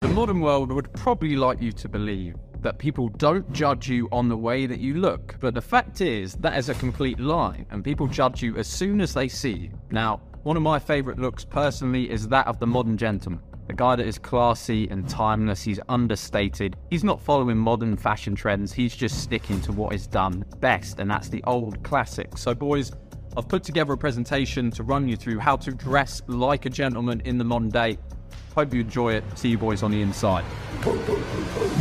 The modern world would probably like you to believe that people don't judge you on the way that you look, but the fact is that is a complete lie, and people judge you as soon as they see you. Now, one of my favourite looks personally is that of the modern gentleman. A guy that is classy and timeless, he's understated. He's not following modern fashion trends, he's just sticking to what is done best, and that's the old classic. So, boys, I've put together a presentation to run you through how to dress like a gentleman in the modern day. Hope you enjoy it. See you boys on the inside.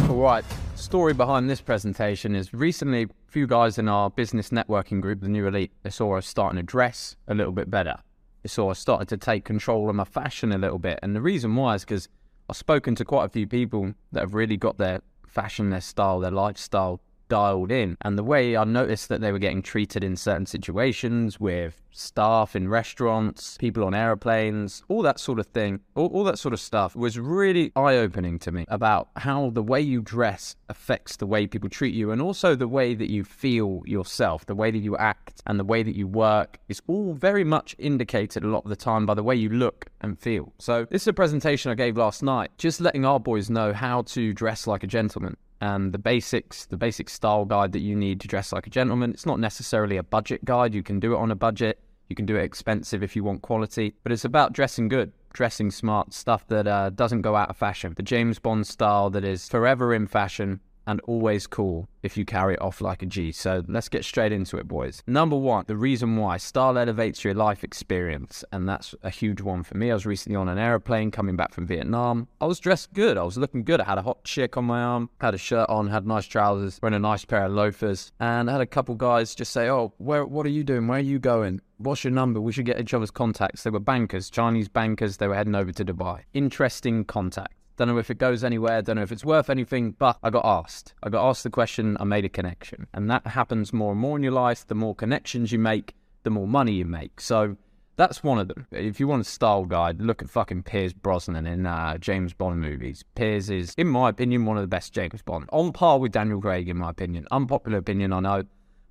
All right. Story behind this presentation is recently a few guys in our business networking group, the New Elite, they saw us starting to dress a little bit better. They saw us starting to take control of my fashion a little bit. And the reason why is because I've spoken to quite a few people that have really got their fashion, their style, their lifestyle dialed in. And the way I noticed that they were getting treated in certain situations with staff in restaurants, people on airplanes, all that sort of thing, all, all that sort of stuff was really eye opening to me about how the way you dress affects the way people treat you and also the way that you feel yourself, the way that you act and the way that you work is all very much indicated a lot of the time by the way you look and feel. So, this is a presentation I gave last night, just letting our boys know how to dress like a gentleman and the basics, the basic style guide that you need to dress like a gentleman. It's not necessarily a budget guide. You can do it on a budget. You can do it expensive if you want quality, but it's about dressing good, dressing smart, stuff that uh, doesn't go out of fashion. The James Bond style that is forever in fashion and always cool if you carry it off like a G. So let's get straight into it, boys. Number one, the reason why style elevates your life experience, and that's a huge one for me. I was recently on an aeroplane coming back from Vietnam. I was dressed good, I was looking good. I had a hot chick on my arm, had a shirt on, had nice trousers, wearing a nice pair of loafers, and I had a couple guys just say, Oh, where what are you doing? Where are you going? What's your number? We should get each other's contacts. They were bankers, Chinese bankers. They were heading over to Dubai. Interesting contact. Don't know if it goes anywhere, don't know if it's worth anything, but I got asked. I got asked the question, I made a connection. And that happens more and more in your life. The more connections you make, the more money you make. So that's one of them. If you want a style guide, look at fucking Pierce Brosnan in uh, James Bond movies. Pierce is, in my opinion, one of the best James Bond. On par with Daniel Craig, in my opinion. Unpopular opinion, I know,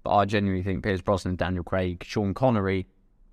but I genuinely think Pierce Brosnan, Daniel Craig, Sean Connery,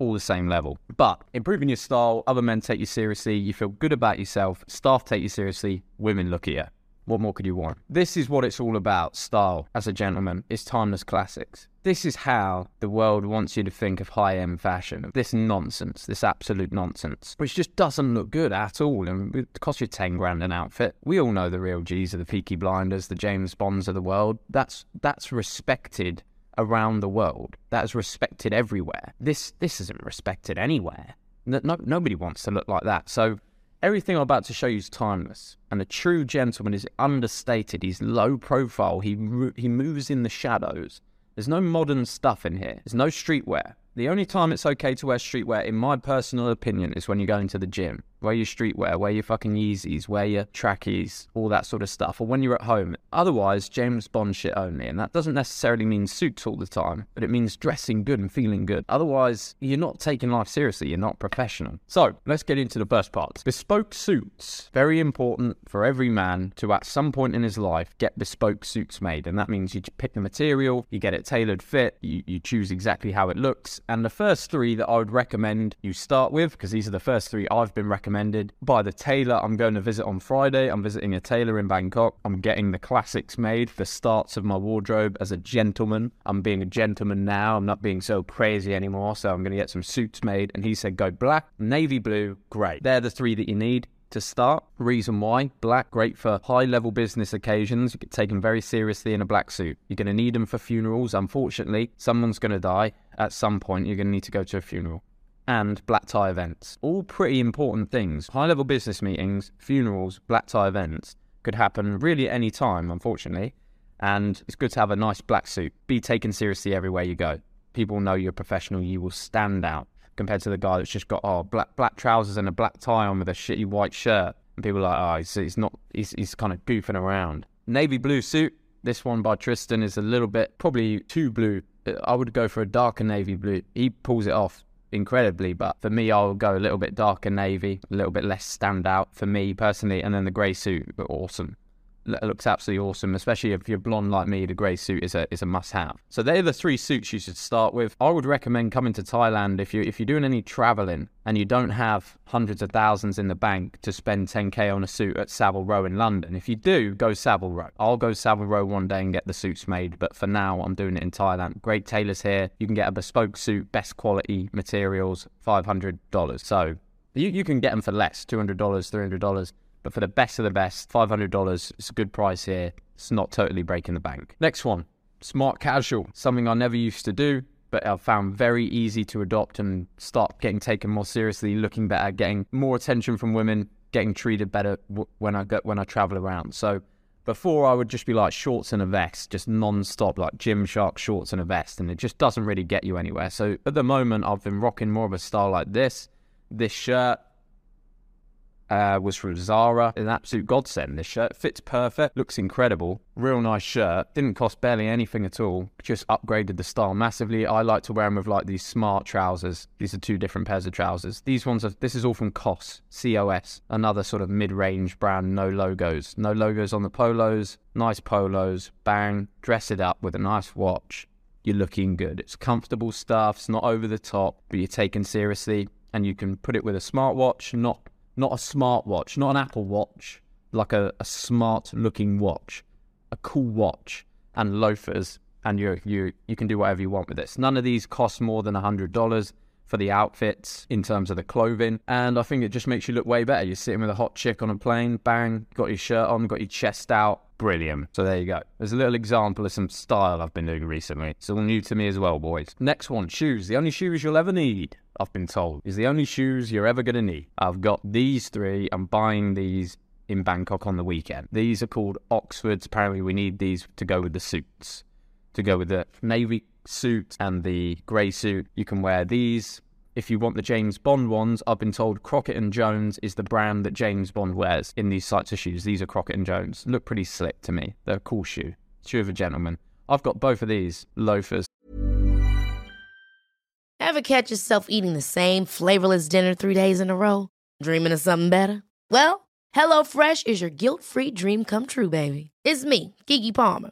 all the same level. But improving your style, other men take you seriously, you feel good about yourself, staff take you seriously, women look at you. What more could you want? This is what it's all about style as a gentleman. It's timeless classics. This is how the world wants you to think of high end fashion. This nonsense, this absolute nonsense, which just doesn't look good at all. And it costs you 10 grand an outfit. We all know the real G's are the Peaky Blinders, the James Bonds of the world. That's, that's respected around the world. That is respected everywhere. This this isn't respected anywhere. No, no, nobody wants to look like that. So everything I'm about to show you is timeless. And a true gentleman is understated. He's low profile. He he moves in the shadows. There's no modern stuff in here. There's no streetwear. The only time it's okay to wear streetwear, in my personal opinion, is when you go into the gym. Wear your streetwear, wear your fucking Yeezys, wear your trackies, all that sort of stuff, or when you're at home. Otherwise, James Bond shit only. And that doesn't necessarily mean suits all the time, but it means dressing good and feeling good. Otherwise, you're not taking life seriously, you're not professional. So, let's get into the first part. Bespoke suits. Very important for every man to, at some point in his life, get bespoke suits made. And that means you pick the material, you get it tailored fit, you, you choose exactly how it looks. And the first three that I would recommend you start with, because these are the first three I've been recommended by the tailor I'm going to visit on Friday. I'm visiting a tailor in Bangkok. I'm getting the classics made, the starts of my wardrobe as a gentleman. I'm being a gentleman now. I'm not being so crazy anymore. So I'm going to get some suits made. And he said, go black, navy blue, grey. They're the three that you need to start. Reason why black, great for high level business occasions. You get taken very seriously in a black suit. You're going to need them for funerals. Unfortunately, someone's going to die at some point. You're going to need to go to a funeral. And black tie events. All pretty important things. High level business meetings, funerals, black tie events could happen really at any time, unfortunately. And it's good to have a nice black suit. Be taken seriously everywhere you go. People know you're professional, you will stand out compared to the guy that's just got oh black black trousers and a black tie on with a shitty white shirt. And people are like, oh, he's, he's not, he's, he's kind of goofing around. Navy blue suit. This one by Tristan is a little bit, probably too blue. I would go for a darker navy blue. He pulls it off incredibly, but for me, I'll go a little bit darker navy, a little bit less standout for me personally. And then the grey suit, awesome looks absolutely awesome, especially if you're blonde like me. The grey suit is a is a must have. So they're the three suits you should start with. I would recommend coming to Thailand if you if you're doing any traveling and you don't have hundreds of thousands in the bank to spend 10k on a suit at Savile Row in London. If you do, go Savile Row. I'll go Savile Row one day and get the suits made, but for now I'm doing it in Thailand. Great tailors here. You can get a bespoke suit, best quality materials, $500. So you, you can get them for less, $200, $300 but for the best of the best, $500 is a good price here. It's not totally breaking the bank. Next one, smart casual. Something I never used to do, but I've found very easy to adopt and start getting taken more seriously, looking better, getting more attention from women, getting treated better when I get when I travel around. So before I would just be like shorts and a vest, just non-stop, like Gymshark shorts and a vest, and it just doesn't really get you anywhere. So at the moment, I've been rocking more of a style like this. This shirt, uh, was from Zara. An absolute godsend. This shirt fits perfect, looks incredible. Real nice shirt. Didn't cost barely anything at all. Just upgraded the style massively. I like to wear them with like these smart trousers. These are two different pairs of trousers. These ones are. This is all from COS. COS. Another sort of mid-range brand. No logos. No logos on the polos. Nice polos. Bang. Dress it up with a nice watch. You're looking good. It's comfortable stuff. It's not over the top, but you're taken seriously. And you can put it with a smartwatch, not not a smartwatch, not an Apple Watch, like a, a smart looking watch, a cool watch, and loafers, and you you you can do whatever you want with this. None of these cost more than hundred dollars for the outfits in terms of the clothing, and I think it just makes you look way better. You're sitting with a hot chick on a plane, bang, got your shirt on, got your chest out, brilliant. So there you go. There's a little example of some style I've been doing recently. It's all new to me as well, boys. Next one, shoes. The only shoes you'll ever need I've been told, is the only shoes you're ever going to need. I've got these three. I'm buying these in Bangkok on the weekend. These are called Oxfords. Apparently, we need these to go with the suits, to go with the navy suit and the grey suit. You can wear these. If you want the James Bond ones, I've been told Crockett and Jones is the brand that James Bond wears in these types of shoes. These are Crockett and Jones. Look pretty slick to me. They're a cool shoe. Shoe of a gentleman. I've got both of these loafers. Ever catch yourself eating the same flavorless dinner three days in a row? Dreaming of something better? Well, HelloFresh is your guilt-free dream come true, baby. It's me, Keke Palmer.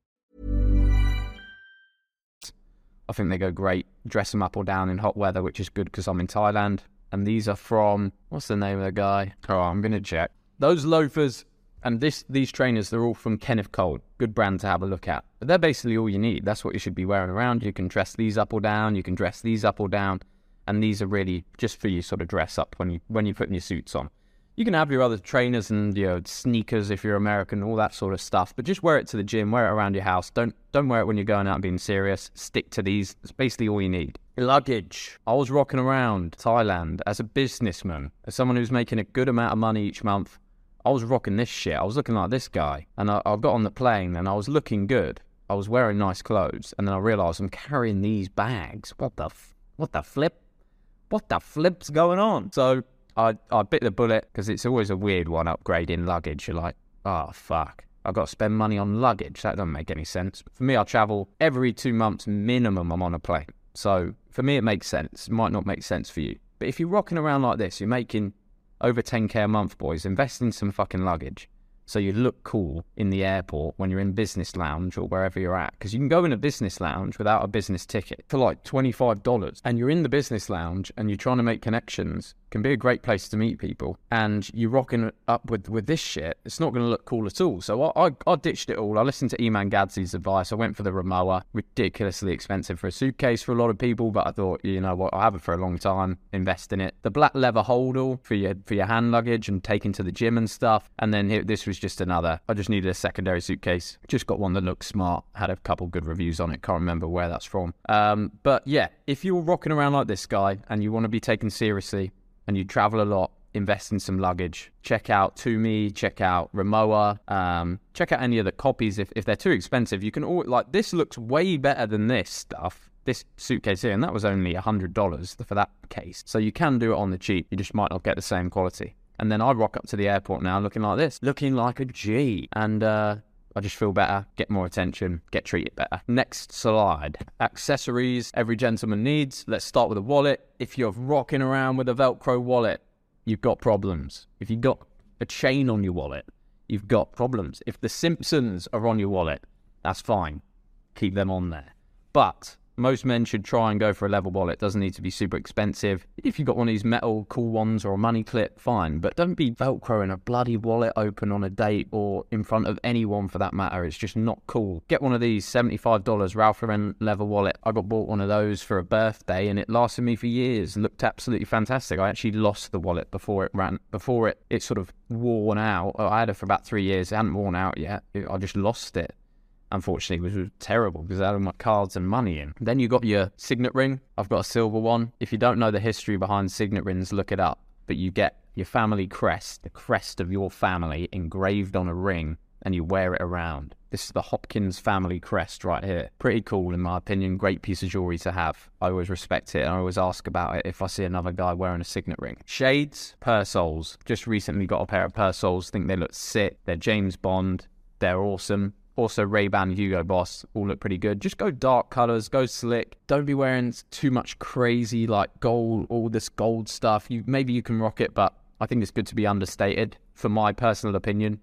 I think they go great. Dress them up or down in hot weather, which is good because I'm in Thailand. And these are from what's the name of the guy? Oh, I'm gonna check. Those loafers and this these trainers, they're all from Kenneth Cole. Good brand to have a look at. But they're basically all you need. That's what you should be wearing around. You can dress these up or down. You can dress these up or down. And these are really just for you sort of dress up when you when you're putting your suits on. You can have your other trainers and you know sneakers if you're American, all that sort of stuff. But just wear it to the gym, wear it around your house. Don't don't wear it when you're going out and being serious. Stick to these. It's basically all you need. Luggage. I was rocking around Thailand as a businessman, as someone who's making a good amount of money each month. I was rocking this shit. I was looking like this guy, and I, I got on the plane and I was looking good. I was wearing nice clothes, and then I realised I'm carrying these bags. What the f- what the flip? What the flip's going on? So I, I bit the bullet because it's always a weird one upgrading luggage. You're like, oh, fuck. I've got to spend money on luggage. That doesn't make any sense. For me, I travel every two months minimum. I'm on a plane. So for me, it makes sense. It might not make sense for you. But if you're rocking around like this, you're making over 10k a month, boys. Invest in some fucking luggage so you look cool in the airport when you're in business lounge or wherever you're at. Because you can go in a business lounge without a business ticket for like $25 and you're in the business lounge and you're trying to make connections can be a great place to meet people. And you're rocking up with, with this shit, it's not going to look cool at all. So I, I, I, ditched it all. I listened to Iman Gadzhi's advice. I went for the Rimowa, ridiculously expensive for a suitcase for a lot of people, but I thought, you know what, I have it for a long time, invest in it. The black leather holdall for your for your hand luggage and taking to the gym and stuff. And then here, this was just another. I just needed a secondary suitcase. Just got one that looked smart. Had a couple good reviews on it. Can't remember where that's from. Um, but yeah, if you're rocking around like this guy and you want to be taken seriously, and you travel a lot, invest in some luggage. Check out Tumi, check out Rimowa, um, check out any of the copies if, if they're too expensive. You can all like this looks way better than this stuff. This suitcase here, and that was only hundred dollars for that case. So you can do it on the cheap. You just might not get the same quality. And then I rock up to the airport now looking like this, looking like a G. And uh, I just feel better, get more attention, get treated better. Next slide. Accessories every gentleman needs. Let's start with a wallet. If you're rocking around with a Velcro wallet, you've got problems. If you've got a chain on your wallet, you've got problems. If the Simpsons are on your wallet, that's fine. Keep them on there. But most men should try and go for a level wallet. Doesn't need to be super expensive. If you've got one of these metal cool ones or a money clip, fine. But don't be velcroing a bloody wallet open on a date or in front of anyone for that matter. It's just not cool. Get one of these $75 Ralph Lauren leather wallet. I got bought one of those for a birthday and it lasted me for years. Looked absolutely fantastic. I actually lost the wallet before it ran, before it, it sort of worn out. I had it for about three years. It hadn't worn out yet. I just lost it unfortunately, which was terrible because I had all my cards and money in. Then you got your signet ring. I've got a silver one. If you don't know the history behind signet rings, look it up. But you get your family crest, the crest of your family engraved on a ring, and you wear it around. This is the Hopkins family crest right here. Pretty cool, in my opinion. Great piece of jewelry to have. I always respect it and I always ask about it if I see another guy wearing a signet ring. Shades, Persols. Just recently got a pair of Persols. Think they look sick. They're James Bond. They're awesome. Also, Ray-Ban Hugo Boss all look pretty good. Just go dark colors, go slick. Don't be wearing too much crazy like gold, all this gold stuff. You maybe you can rock it, but I think it's good to be understated. For my personal opinion,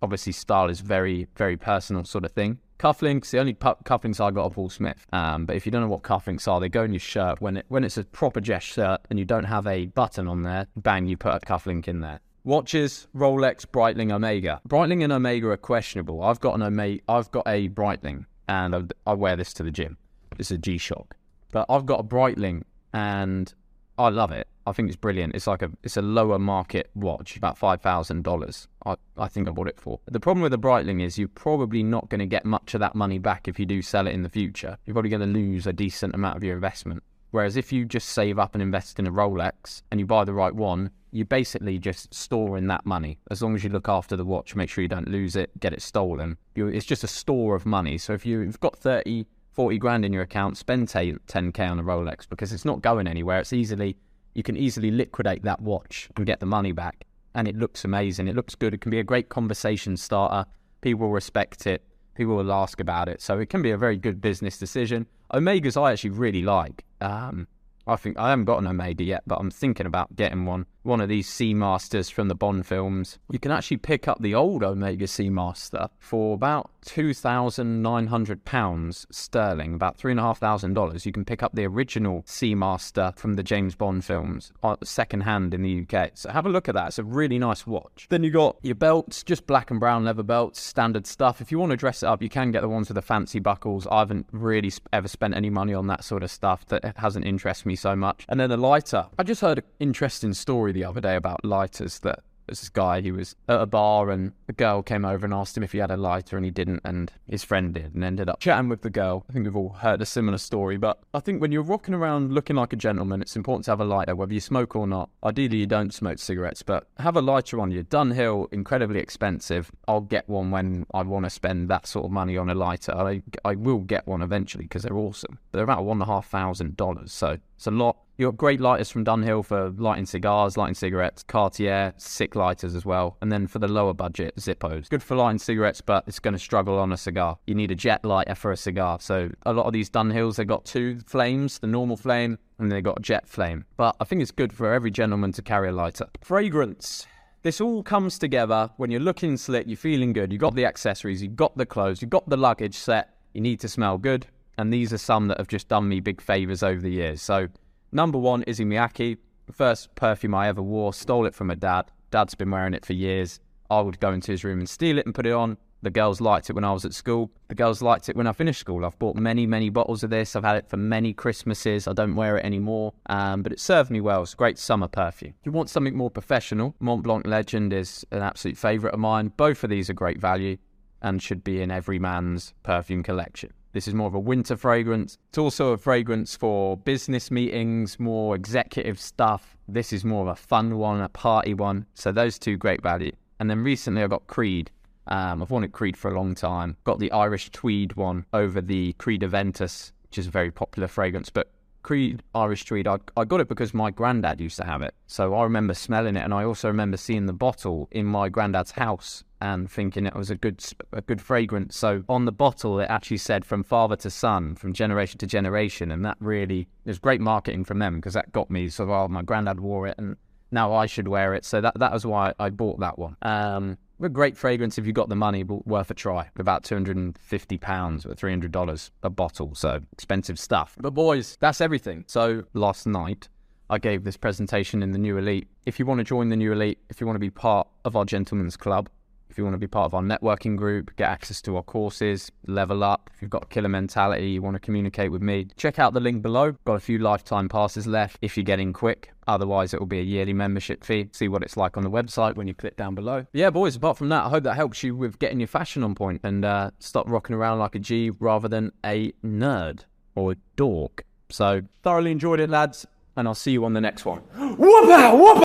obviously style is very, very personal sort of thing. Cufflinks, the only pu- cufflinks I got are Paul Smith. Um, but if you don't know what cufflinks are, they go in your shirt when it when it's a proper dress shirt and you don't have a button on there. Bang, you put a cufflink in there. Watches, Rolex, Breitling, Omega. Breitling and Omega are questionable. I've got an Omega, I've got a Breitling, and I, I wear this to the gym. Is a G-Shock, but I've got a Breitling, and I love it. I think it's brilliant. It's like a it's a lower market watch, about five thousand dollars. I I think I bought it for. The problem with the Breitling is you're probably not going to get much of that money back if you do sell it in the future. You're probably going to lose a decent amount of your investment. Whereas if you just save up and invest in a Rolex and you buy the right one, you're basically just storing that money. As long as you look after the watch, make sure you don't lose it, get it stolen. You, it's just a store of money. So if you've got 30, 40 grand in your account, spend 10k on a Rolex because it's not going anywhere. It's easily, you can easily liquidate that watch and get the money back. And it looks amazing. It looks good. It can be a great conversation starter. People will respect it. People will ask about it. So it can be a very good business decision. Omegas I actually really like. Um, I think I haven't got an Omega yet, but I'm thinking about getting one. One of these Seamasters from the Bond films, you can actually pick up the old Omega Seamaster for about £2,900 sterling, about $3,500. You can pick up the original Seamaster from the James Bond films uh, second hand in the UK. So have a look at that. It's a really nice watch. Then you got your belts, just black and brown leather belts, standard stuff. If you want to dress it up, you can get the ones with the fancy buckles. I haven't really ever spent any money on that sort of stuff that hasn't interested me so much. And then a lighter. I just heard an interesting story the other day about lighters that there's this guy who was at a bar and a girl came over and asked him if he had a lighter and he didn't and his friend did and ended up chatting with the girl. I think we've all heard a similar story, but I think when you're rocking around looking like a gentleman, it's important to have a lighter, whether you smoke or not. Ideally, you don't smoke cigarettes, but have a lighter on you. Dunhill, incredibly expensive. I'll get one when I want to spend that sort of money on a lighter. I, I will get one eventually because they're awesome. They're about one and a half thousand dollars, so it's a lot you got great lighters from Dunhill for lighting cigars, lighting cigarettes, Cartier, sick lighters as well. And then for the lower budget, Zippos. Good for lighting cigarettes, but it's going to struggle on a cigar. You need a jet lighter for a cigar. So a lot of these Dunhills, they've got two flames, the normal flame, and they've got a jet flame. But I think it's good for every gentleman to carry a lighter. Fragrance. This all comes together when you're looking slick, you're feeling good, you've got the accessories, you've got the clothes, you've got the luggage set, you need to smell good. And these are some that have just done me big favors over the years. So Number one, Issey Miyake. First perfume I ever wore, stole it from a dad. Dad's been wearing it for years. I would go into his room and steal it and put it on. The girls liked it when I was at school. The girls liked it when I finished school. I've bought many, many bottles of this. I've had it for many Christmases. I don't wear it anymore, um, but it served me well. It's great summer perfume. If you want something more professional, Mont Blanc Legend is an absolute favourite of mine. Both of these are great value and should be in every man's perfume collection. This is more of a winter fragrance. It's also a fragrance for business meetings, more executive stuff. This is more of a fun one, a party one. So those two great value. And then recently I got Creed. Um, I've wanted Creed for a long time. Got the Irish Tweed one over the Creed Aventus, which is a very popular fragrance. But Creed Irish Tweed, I, I got it because my granddad used to have it. So I remember smelling it, and I also remember seeing the bottle in my granddad's house and thinking it was a good a good fragrance. So on the bottle, it actually said from father to son, from generation to generation, and that really was great marketing from them because that got me. So well, my granddad wore it, and now I should wear it. So that that was why I bought that one. Um, a great fragrance if you got the money, but worth a try. About two hundred and fifty pounds or three hundred dollars a bottle, so expensive stuff. But boys, that's everything. So last night. I gave this presentation in the New Elite. If you want to join the New Elite, if you want to be part of our Gentlemen's Club, if you want to be part of our networking group, get access to our courses, level up, if you've got a killer mentality, you want to communicate with me, check out the link below. Got a few lifetime passes left if you're getting quick. Otherwise, it will be a yearly membership fee. See what it's like on the website when you click down below. Yeah, boys, apart from that, I hope that helps you with getting your fashion on point and uh, stop rocking around like a G rather than a nerd or a dork. So, thoroughly enjoyed it, lads, and I'll see you on the next one. Whoop-a, whoop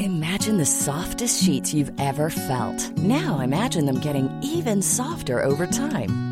Imagine the softest sheets you've ever felt. Now imagine them getting even softer over time.